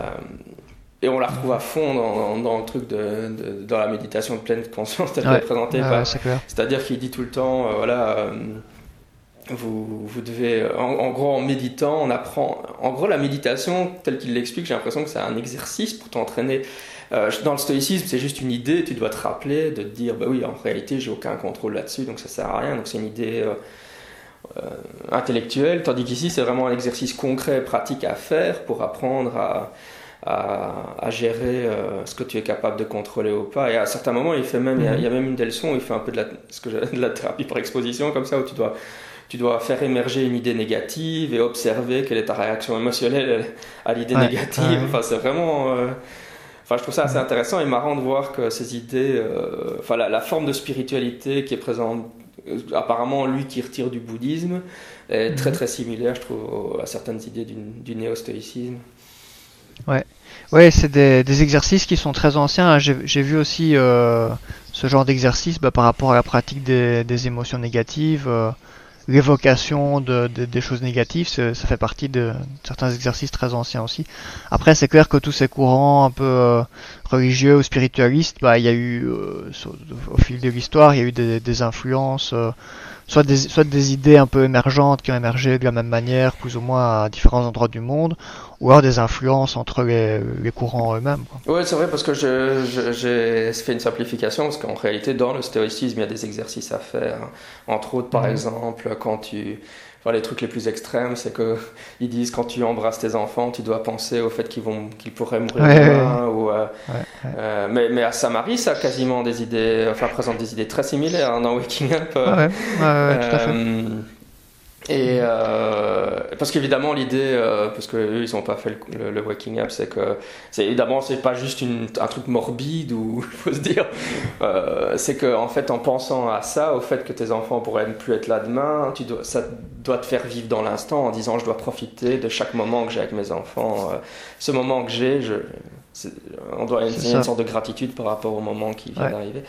et on la retrouve à fond dans, dans, le truc de, dans la méditation de pleine conscience telle ouais. présentée. C'est-à-dire qu'il dit tout le temps, euh, voilà, euh, vous, vous devez, en, gros, en méditant, on apprend. En gros, la méditation, telle qu'il l'explique, j'ai l'impression que c'est un exercice pour t'entraîner. Euh, dans le stoïcisme, c'est juste une idée, tu dois te rappeler, de te dire, bah oui, en réalité, j'ai aucun contrôle là-dessus, donc ça sert à rien. Donc c'est une idée intellectuelle, tandis qu'ici, c'est vraiment un exercice concret, pratique à faire pour apprendre à à, gérer euh, ce que tu es capable de contrôler ou pas. Et à certains moments, il fait même, il y, a, il y a même une des leçons, il fait un peu de la, ce que (laughs) de la thérapie par exposition, comme ça, où tu dois, tu dois faire émerger une idée négative et observer quelle est ta réaction émotionnelle à l'idée négative. Enfin, c'est vraiment. Euh, enfin, je trouve ça assez intéressant et marrant de voir que ces idées, euh, enfin, la, la, forme de spiritualité qui est présente, apparemment, lui qui retire du bouddhisme, est très mhm. très similaire, je trouve, à certaines idées du, du néo-stoïcisme. Ouais c'est des, exercices qui sont très anciens. J'ai vu aussi euh, ce genre d'exercice bah, par rapport à la pratique des, émotions négatives, euh, l'évocation de, de, des choses négatives, ça fait partie de certains exercices très anciens aussi. Après, c'est clair que tous ces courants un peu euh, religieux ou spiritualistes, bah, il y a eu, au fil de l'histoire, il y a eu des, influences soit des, soit des idées un peu émergentes qui ont émergé de la même manière, plus ou moins à différents endroits du monde, ou alors des influences entre les, les courants eux-mêmes. Oui, c'est vrai, parce que j'ai fait une simplification, parce qu'en réalité, dans le stoïcisme, il y a des exercices à faire. Entre autres, par mhm. exemple, quand tu Enfin, les trucs les plus extrêmes, c'est que ils disent quand tu embrasses tes enfants, tu dois penser au fait qu'ils vont, qu'ils pourraient mourir demain. Ou, euh, euh, mais, mais à Samarie, ça a quasiment des idées, enfin présente des idées très similaires hein, dans Waking Up. ouais, tout à fait. Et euh, parce qu'évidemment l'idée, euh, parce que eux ils n'ont pas fait le, le, waking up, c'est que c'est évidemment c'est pas juste une, un truc morbide ou (laughs) faut se dire, euh, c'est que en fait en pensant à ça, au fait que tes enfants pourraient ne plus être là demain, ça doit te faire vivre dans l'instant en disant je dois profiter de chaque moment que j'ai avec mes enfants, ce moment que j'ai, je on doit une sorte de gratitude par rapport au moment qui vient d'arriver.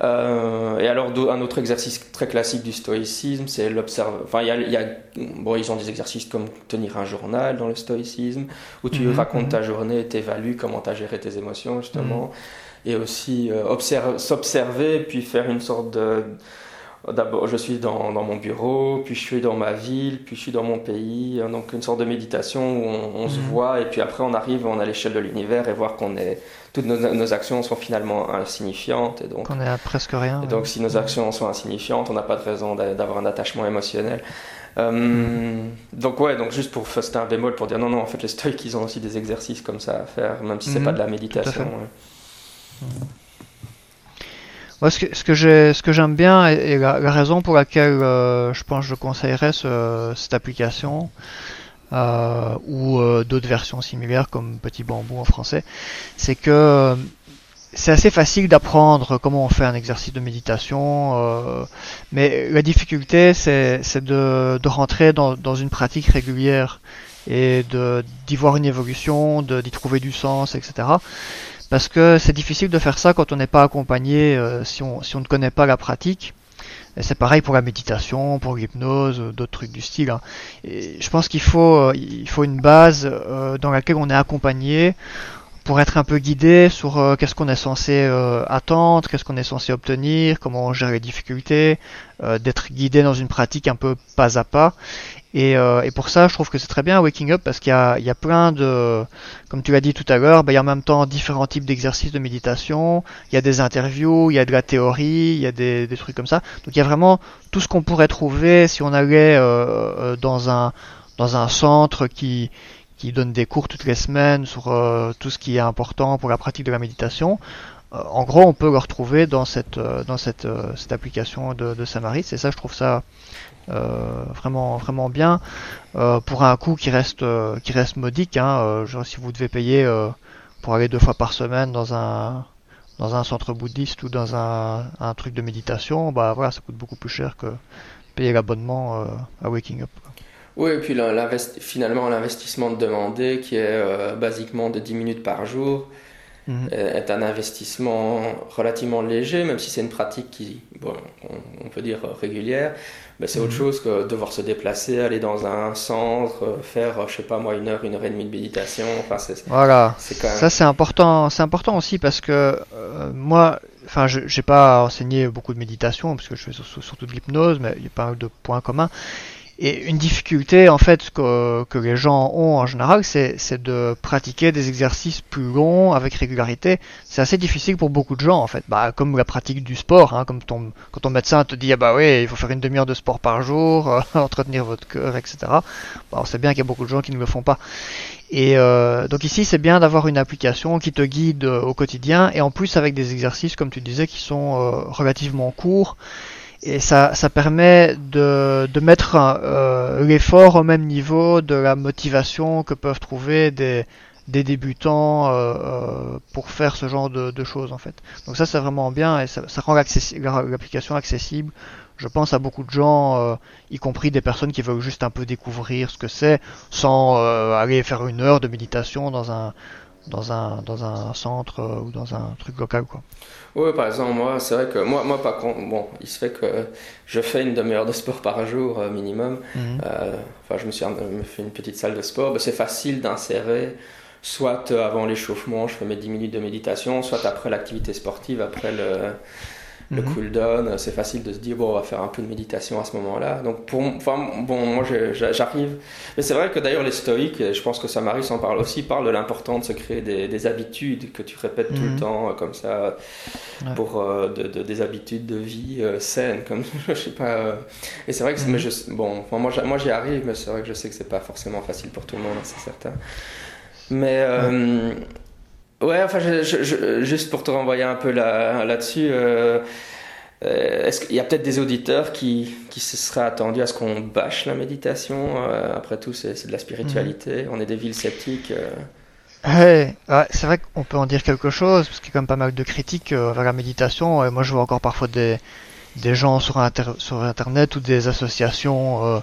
Euh, et alors, un autre exercice très classique du stoïcisme, c'est l'observe. Enfin, il y a, bon, ils ont des exercices comme tenir un journal dans le stoïcisme, où tu mhm, racontes mhm. ta journée et t'évalues comment tu as géré tes émotions, justement. Mhm. Et aussi euh, s'observer, puis faire une sorte de D'abord, je suis dans, dans, mon bureau, puis je suis dans ma ville, puis je suis dans mon pays. Hein, donc, une sorte de méditation où on, se mhm. voit, et puis après, on arrive, on a l'échelle de l'univers et voir qu'on est. Toutes nos, actions sont finalement insignifiantes. Et donc, on est à presque rien. Et donc, si nos actions sont insignifiantes, on n'a pas de raison d'avoir un attachement émotionnel. Euh, mhm. Donc ouais, donc juste pour c'était un bémol pour dire non non en fait les stoïques ils ont aussi des exercices comme ça à faire même si c'est mhm. pas de la méditation. Ce que, j'aime bien et, la, raison pour laquelle euh, je pense que je conseillerais ce, cette application euh, ou euh, d'autres versions similaires comme Petit Bambou en français, c'est que c'est assez facile d'apprendre comment on fait un exercice de méditation, mais la difficulté c'est, de, rentrer dans, dans une pratique régulière et d'y voir une évolution, d'y trouver du sens, etc parce que c'est difficile de faire ça quand on n'est pas accompagné, euh, si, on, ne connaît pas la pratique. C'est pareil pour la méditation, pour l'hypnose, euh, d'autres trucs du style. Hein. Et je pense qu'il faut, euh, une base dans laquelle on est accompagné pour être un peu guidé sur qu'est-ce qu'on est censé attendre, qu'est-ce qu'on est censé obtenir, comment on gère les difficultés, d'être guidé dans une pratique un peu pas à pas. Et, euh, et, pour ça, je trouve que c'est très bien Waking Up parce qu'il y y a plein de, comme tu l'as dit tout à l'heure, bah, il y a en même temps différents types d'exercices de méditation, il y a des interviews, il y a de la théorie, il y a des, des trucs comme ça. Donc il y a vraiment tout ce qu'on pourrait trouver si on allait euh, euh, dans un dans un centre qui qui donne des cours toutes les semaines sur euh, tout ce qui est important pour la pratique de la méditation. en gros, on peut le retrouver dans cette dans cette, cette application de, de Samaris et ça, je trouve ça euh, vraiment vraiment bien. Euh, pour un coût qui reste euh, qui reste modique hein, genre si vous devez payer pour aller deux fois par semaine dans un dans un centre bouddhiste ou dans un, un truc de méditation bah voilà ça coûte beaucoup plus cher que payer l'abonnement à Waking Up oui, et puis finalement l'investissement demandé qui est basiquement de 10 minutes par jour mhm. est un investissement relativement léger, même si c'est une pratique qui, bon, on, peut dire régulière, ben, c'est autre mhm. chose que devoir se déplacer, aller dans un centre, faire, je sais pas moi, une heure, une heure et demie de méditation. Enfin, voilà. Ça, c'est important. C'est important aussi parce que euh, moi, enfin, je n'ai pas enseigné beaucoup de méditation parce que je fais surtout de l'hypnose, mais il y a pas mal de points communs. Et une difficulté en fait que, que les gens ont en général, c'est de pratiquer des exercices plus longs avec régularité. C'est assez difficile pour beaucoup de gens en fait. Bah, comme la pratique du sport, hein, comme ton, quand ton médecin te dit ah bah oui, il faut faire une demi-heure de sport par jour, euh, (laughs) entretenir votre cœur, etc. Bah, on sait bien qu'il y a beaucoup de gens qui ne le font pas. Et euh, donc ici, c'est bien d'avoir une application qui te guide euh, au quotidien et en plus avec des exercices, comme tu disais, qui sont euh, relativement courts. Et ça, ça permet de, de mettre l'effort au même niveau de la motivation que peuvent trouver des, des débutants pour faire ce genre de, de, choses en fait. Donc ça c'est vraiment bien et ça, ça rend l'application accessible je pense à beaucoup de gens, euh, y compris des personnes qui veulent juste un peu découvrir ce que c'est, sans euh, aller faire une heure de méditation dans un dans un dans un centre euh, ou dans un truc local quoi. Oui, par exemple, moi, c'est vrai que moi, moi, par contre, bon, il se fait que je fais une demi-heure de sport par jour minimum. Mhm. enfin, je me suis me fait une petite salle de sport. Ben, c'est facile d'insérer soit avant l'échauffement, je fais mes 10 minutes de méditation, soit après l'activité sportive, après le, le mhm. cooldown, c'est facile de se dire, bon, on va faire un peu de méditation à ce moment-là. Donc, pour, enfin, bon, moi, j'arrive. Mais c'est vrai que d'ailleurs, les stoïques, et je pense que Samaris en parle aussi, parlent de l'important de se créer des, habitudes que tu répètes tout le mhm. temps, euh, comme ça, pour euh, de, des habitudes de vie euh, saines, comme (laughs) je sais pas. et c'est vrai que, mais mhm. je, bon, moi, moi j'y arrive, mais c'est vrai que je sais que c'est pas forcément facile pour tout le monde, c'est certain. Mais. Ouais, enfin, juste pour te renvoyer un peu là-dessus, euh, euh, est-ce qu'il y a peut-être des auditeurs qui, qui se seraient attendus à ce qu'on bâche la méditation euh, Après tout, c'est de la spiritualité, mhm. on est des villes sceptiques. Ouais, c'est vrai qu'on peut en dire quelque chose, parce qu'il y a quand même pas mal de critiques vers la méditation. Et moi, je vois encore parfois des, des gens sur, sur Internet ou des associations,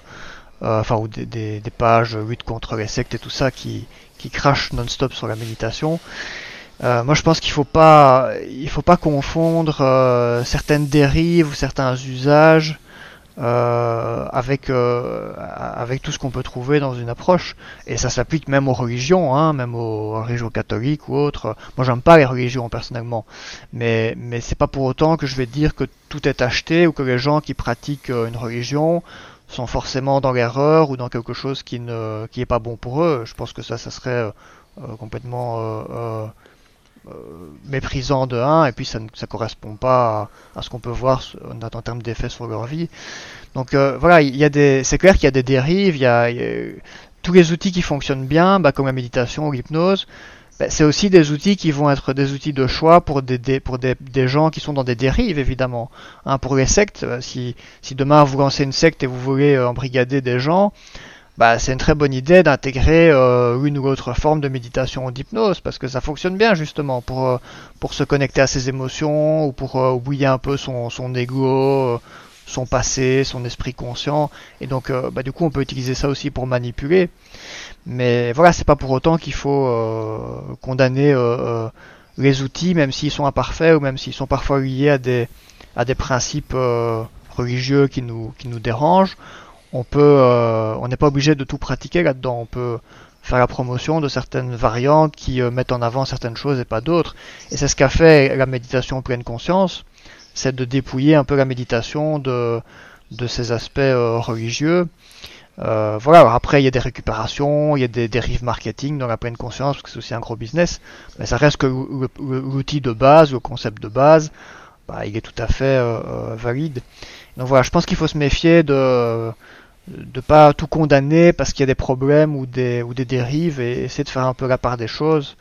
enfin, ou des, des, des, pages lutte contre les sectes et tout ça qui, qui crachent non-stop sur la méditation. Euh, moi, je pense qu'il faut pas, il faut pas confondre euh, certaines dérives ou certains usages euh, avec avec tout ce qu'on peut trouver dans une approche. Et ça s'applique même aux religions, hein, même aux religions catholiques ou autres. Moi, j'aime pas les religions personnellement, mais mais c'est pas pour autant que je vais dire que tout est acheté ou que les gens qui pratiquent une religion sont forcément dans l'erreur ou dans quelque chose qui ne qui est pas bon pour eux. Je pense que ça, ça serait complètement euh, méprisant de 1 et puis ça ne ça correspond pas à, ce qu'on peut voir en, termes d'effets sur leur vie. Donc euh, voilà, il y a des, c'est clair qu'il y a des dérives, il y a, tous les outils qui fonctionnent bien, bah, comme la méditation ou l'hypnose, bah, c'est aussi des outils qui vont être des outils de choix pour des, pour des, des, gens qui sont dans des dérives évidemment. Hein, pour les sectes, euh, si, si demain vous lancez une secte et vous voulez embrigader des gens, bah, c'est une très bonne idée d'intégrer euh, une ou autre forme de méditation ou d'hypnose parce que ça fonctionne bien justement pour, euh, pour se connecter à ses émotions ou pour euh, oublier un peu son, son ego, son passé, son esprit conscient. Et donc, bah, du coup, on peut utiliser ça aussi pour manipuler. Mais voilà, c'est pas pour autant qu'il faut condamner les outils, même s'ils sont imparfaits ou même s'ils sont parfois liés à des, à des principes religieux qui nous, qui nous dérangent on peut, euh, on n'est pas obligé de tout pratiquer là-dedans. On peut faire la promotion de certaines variantes qui euh, mettent en avant certaines choses et pas d'autres. Et c'est ce qu'a fait la méditation pleine conscience, c'est de dépouiller un peu la méditation de, de ses aspects euh, religieux. voilà, après il y a des récupérations, il y a des dérives marketing dans la pleine conscience, parce que c'est aussi un gros business, mais ça reste que l'outil de base, le concept de base, bah, il est tout à fait valide. Donc voilà, je pense qu'il faut se méfier de de pas tout condamner parce qu'il y a des problèmes ou des, ou des dérives et essayer de faire un peu la part des choses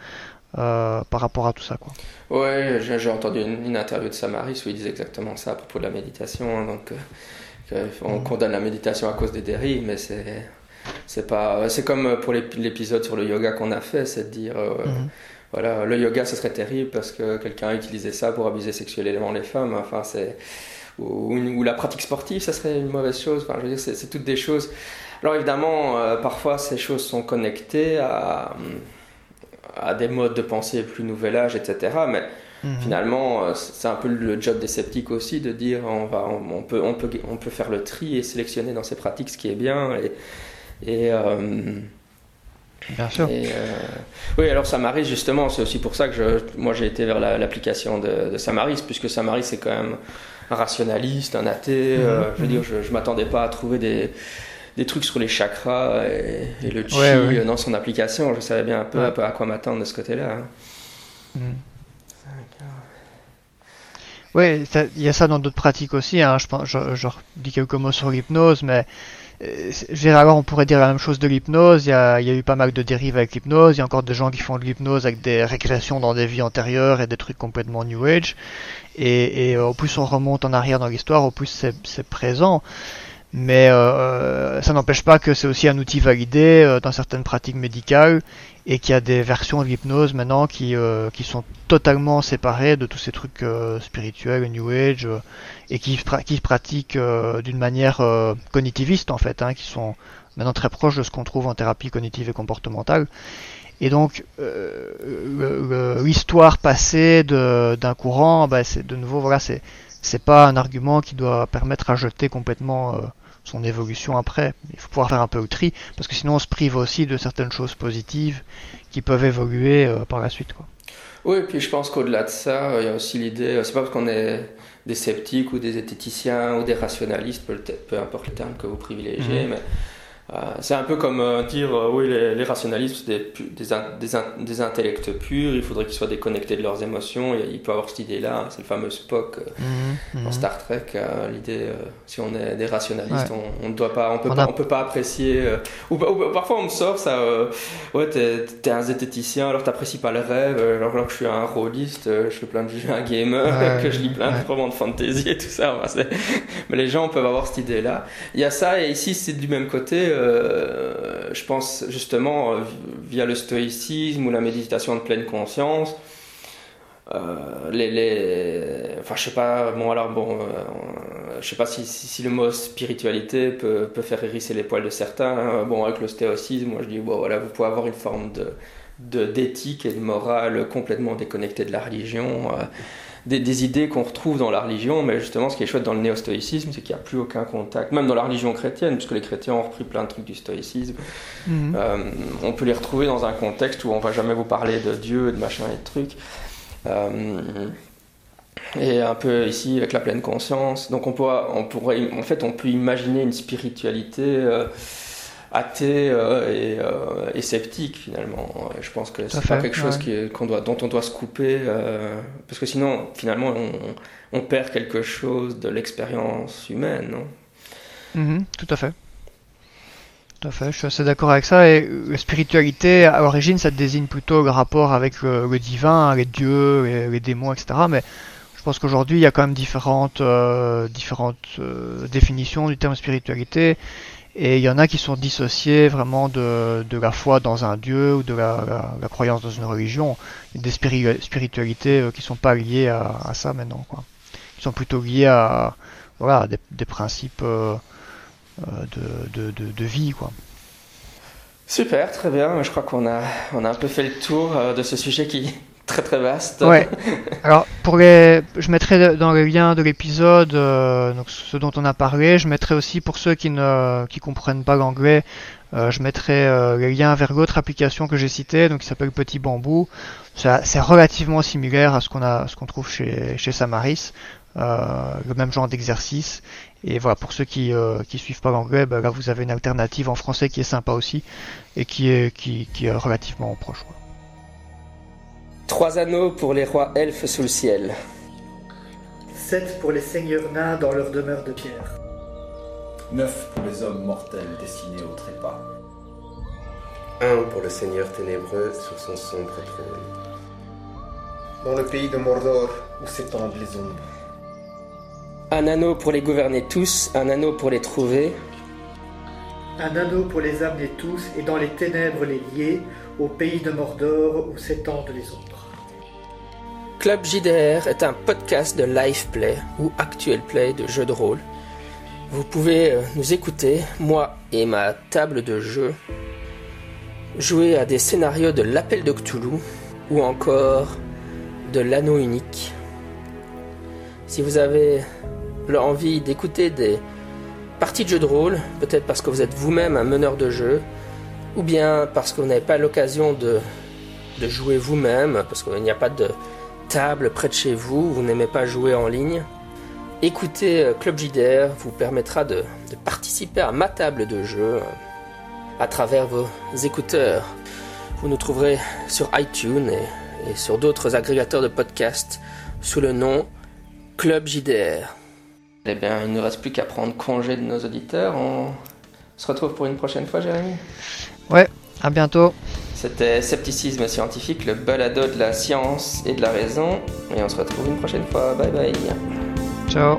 euh, par rapport à tout ça. Quoi. Ouais, j'ai entendu une, interview de Samaris où il disait exactement ça à propos de la méditation. Hein, donc, euh, on mmh. condamne la méditation à cause des dérives, mais c'est c'est pas c'est comme pour l'épisode sur le yoga qu'on a fait, c'est de dire euh, mmh. voilà le yoga ce serait terrible parce que quelqu'un a utilisé ça pour abuser sexuellement les femmes. Enfin c'est ou, la pratique sportive, ça serait une mauvaise chose. Enfin, je veux dire, c'est toutes des choses. Alors évidemment, euh, parfois ces choses sont connectées à, à des modes de pensée plus nouvel âge, etc. Mais mhm. finalement, euh, c'est un peu le job des sceptiques aussi de dire on, va, on, peut, on, peut, on peut faire le tri et sélectionner dans ces pratiques ce qui est bien. Et, et euh, Bien sûr. oui, alors Samaris, justement, c'est aussi pour ça que je, moi j'ai été vers l'application de, de, Samaris, puisque Samaris c'est quand même un rationaliste, un athée. Mhm. Euh, je veux dire, je, je m'attendais pas à trouver des, des trucs sur les chakras et, le chi dans son application. Je savais bien un peu, à quoi m'attendre de ce côté-là. Hein. Mhm. Oui, il y a ça dans d'autres pratiques aussi. Hein. Je, je, je, dis quelques mots sur l'hypnose, mais alors on pourrait dire la même chose de l'hypnose. Il y, a, eu pas mal de dérives avec l'hypnose. Il y a encore des gens qui font de l'hypnose avec des régressions dans des vies antérieures et des trucs complètement New Age. Et, et au plus on remonte en arrière dans l'histoire, au plus c'est présent. Mais euh, euh, ça n'empêche pas que c'est aussi un outil validé euh, dans certaines pratiques médicales et qu'il y a des versions de l'hypnose maintenant qui, euh, qui sont totalement séparées de tous ces trucs euh, spirituels, New Age, et qui, qui pratiquent d'une manière cognitiviste en fait, hein, qui sont maintenant très proches de ce qu'on trouve en thérapie cognitive et comportementale. Et donc l'histoire passée d'un courant, bah, c'est de nouveau voilà, c'est c'est pas un argument qui doit permettre à jeter complètement euh, son évolution après. Il faut pouvoir faire un peu au tri, parce que sinon on se prive aussi de certaines choses positives qui peuvent évoluer euh, par la suite. Quoi. Oui, et puis je pense qu'au-delà de ça, il y a aussi l'idée, c'est pas parce qu'on est des sceptiques ou des zététiciens ou des rationalistes, peu, peu importe le terme que vous privilégiez, mhm. mais euh, c'est un peu comme euh, dire euh, oui les, rationalistes des, des, des, intellects purs il faudrait qu'ils soient déconnectés de leurs émotions il, peut avoir cette idée là hein, c'est le fameux Spock mhm, dans. Star Trek l'idée si on est des rationalistes on, ne doit pas on peut pas on peut pas apprécier ou, parfois on me sort ça ouais t'es es un zététicien alors t'apprécies pas le rêve alors, que je suis un rôliste je suis plein de jeux un gamer (laughs) que je lis plein de romans de fantasy et tout ça mais les gens peuvent avoir cette idée là il y a ça et ici c'est du même côté euh, je pense justement euh, via le stoïcisme ou la méditation de pleine conscience. Euh, enfin je sais pas bon alors bon je sais pas si, le mot spiritualité peut, faire hérisser les poils de certains hein. bon avec le stoïcisme moi je dis bon voilà vous pouvez avoir une forme d'éthique et de morale complètement déconnectée de la religion des, idées qu'on retrouve dans la religion, mais justement, ce qui est chouette dans le néo-stoïcisme, c'est qu'il n'y a plus aucun contact, même dans la religion chrétienne, puisque les chrétiens ont repris plein de trucs du stoïcisme. Mhm. Euh, on peut les retrouver dans un contexte où on va jamais vous parler de Dieu et de machin et de trucs. Euh, et un peu ici avec la pleine conscience. Donc on, peut, on pourrait, en fait, on peut imaginer une spiritualité. Euh, athée euh, euh, et, sceptique finalement. Je pense que c'est pas quelque chose qui doit, dont on doit se couper euh, parce que sinon finalement on, perd quelque chose de l'expérience humaine. Non? Mhm, tout à fait. Tout à fait, je suis assez d'accord avec ça. Et la spiritualité, à l'origine, ça désigne plutôt le rapport avec le, divin, les dieux, les, les, démons, etc. Mais je pense qu'aujourd'hui, il y a quand même différentes, différentes définitions du terme spiritualité. Et il y en a qui sont dissociés vraiment de, de la foi dans un dieu ou de la, croyance dans une religion. Des spiritualités euh, qui sont pas liées à, ça maintenant, quoi. Qui sont plutôt liées à voilà, des, principes euh, euh de, de, de, vie, quoi. Super, très bien. Je crois qu'on a, on a un peu fait le tour de ce sujet qui, très très vaste. Ouais. (laughs) Alors pour les, je mettrai dans le lien de l'épisode euh, donc ce dont on a parlé. Je mettrai aussi pour ceux qui ne qui comprennent pas l'anglais, euh, je mettrai euh, les liens vers l'autre application que j'ai citée, donc qui s'appelle Petit Bambou. C'est relativement similaire à ce qu'on a, ce qu'on trouve chez chez Samaris, euh, le même genre d'exercice. Et voilà, pour ceux qui euh, qui suivent pas l'anglais, ben là vous avez une alternative en français qui est sympa aussi et qui est qui, qui est relativement proche. Trois anneaux pour les rois elfes sous le ciel. Sept pour les seigneurs nains dans leur demeure de pierre. Neuf pour les hommes mortels destinés au trépas. Un pour le seigneur ténébreux sur son sombre trône. Dans le pays de Mordor où s'étendent les ombres. Un anneau pour les gouverner tous, un anneau pour les trouver. Un anneau pour les amener tous et dans les ténèbres les lier au pays de Mordor où s'étendent les ombres. Club JDR est un podcast de live play ou actuel play de jeux de rôle. Vous pouvez euh, nous écouter, moi et ma table de jeu, jouer à des scénarios de l'appel de Cthulhu ou encore de l'anneau unique. Si vous avez l'envie d'écouter des parties de jeux de rôle, peut-être parce que vous êtes vous-même un meneur de jeu, ou bien parce que vous n'avez pas l'occasion de jouer vous-même, parce qu'il n'y a pas de table près de chez vous, vous n'aimez pas jouer en ligne, écouter euh, Club JDR vous permettra de, participer à ma table de jeu euh, à travers vos écouteurs. Vous nous trouverez sur iTunes et, sur d'autres agrégateurs de podcasts sous le nom Club JDR. Eh bien, il ne reste plus qu'à prendre congé de nos auditeurs. On se retrouve pour une prochaine fois, Jérémy. Ouais, à bientôt. C'était Scepticisme scientifique, le balado de la science et de la raison. Et on se retrouve une prochaine fois. Bye bye. Ciao.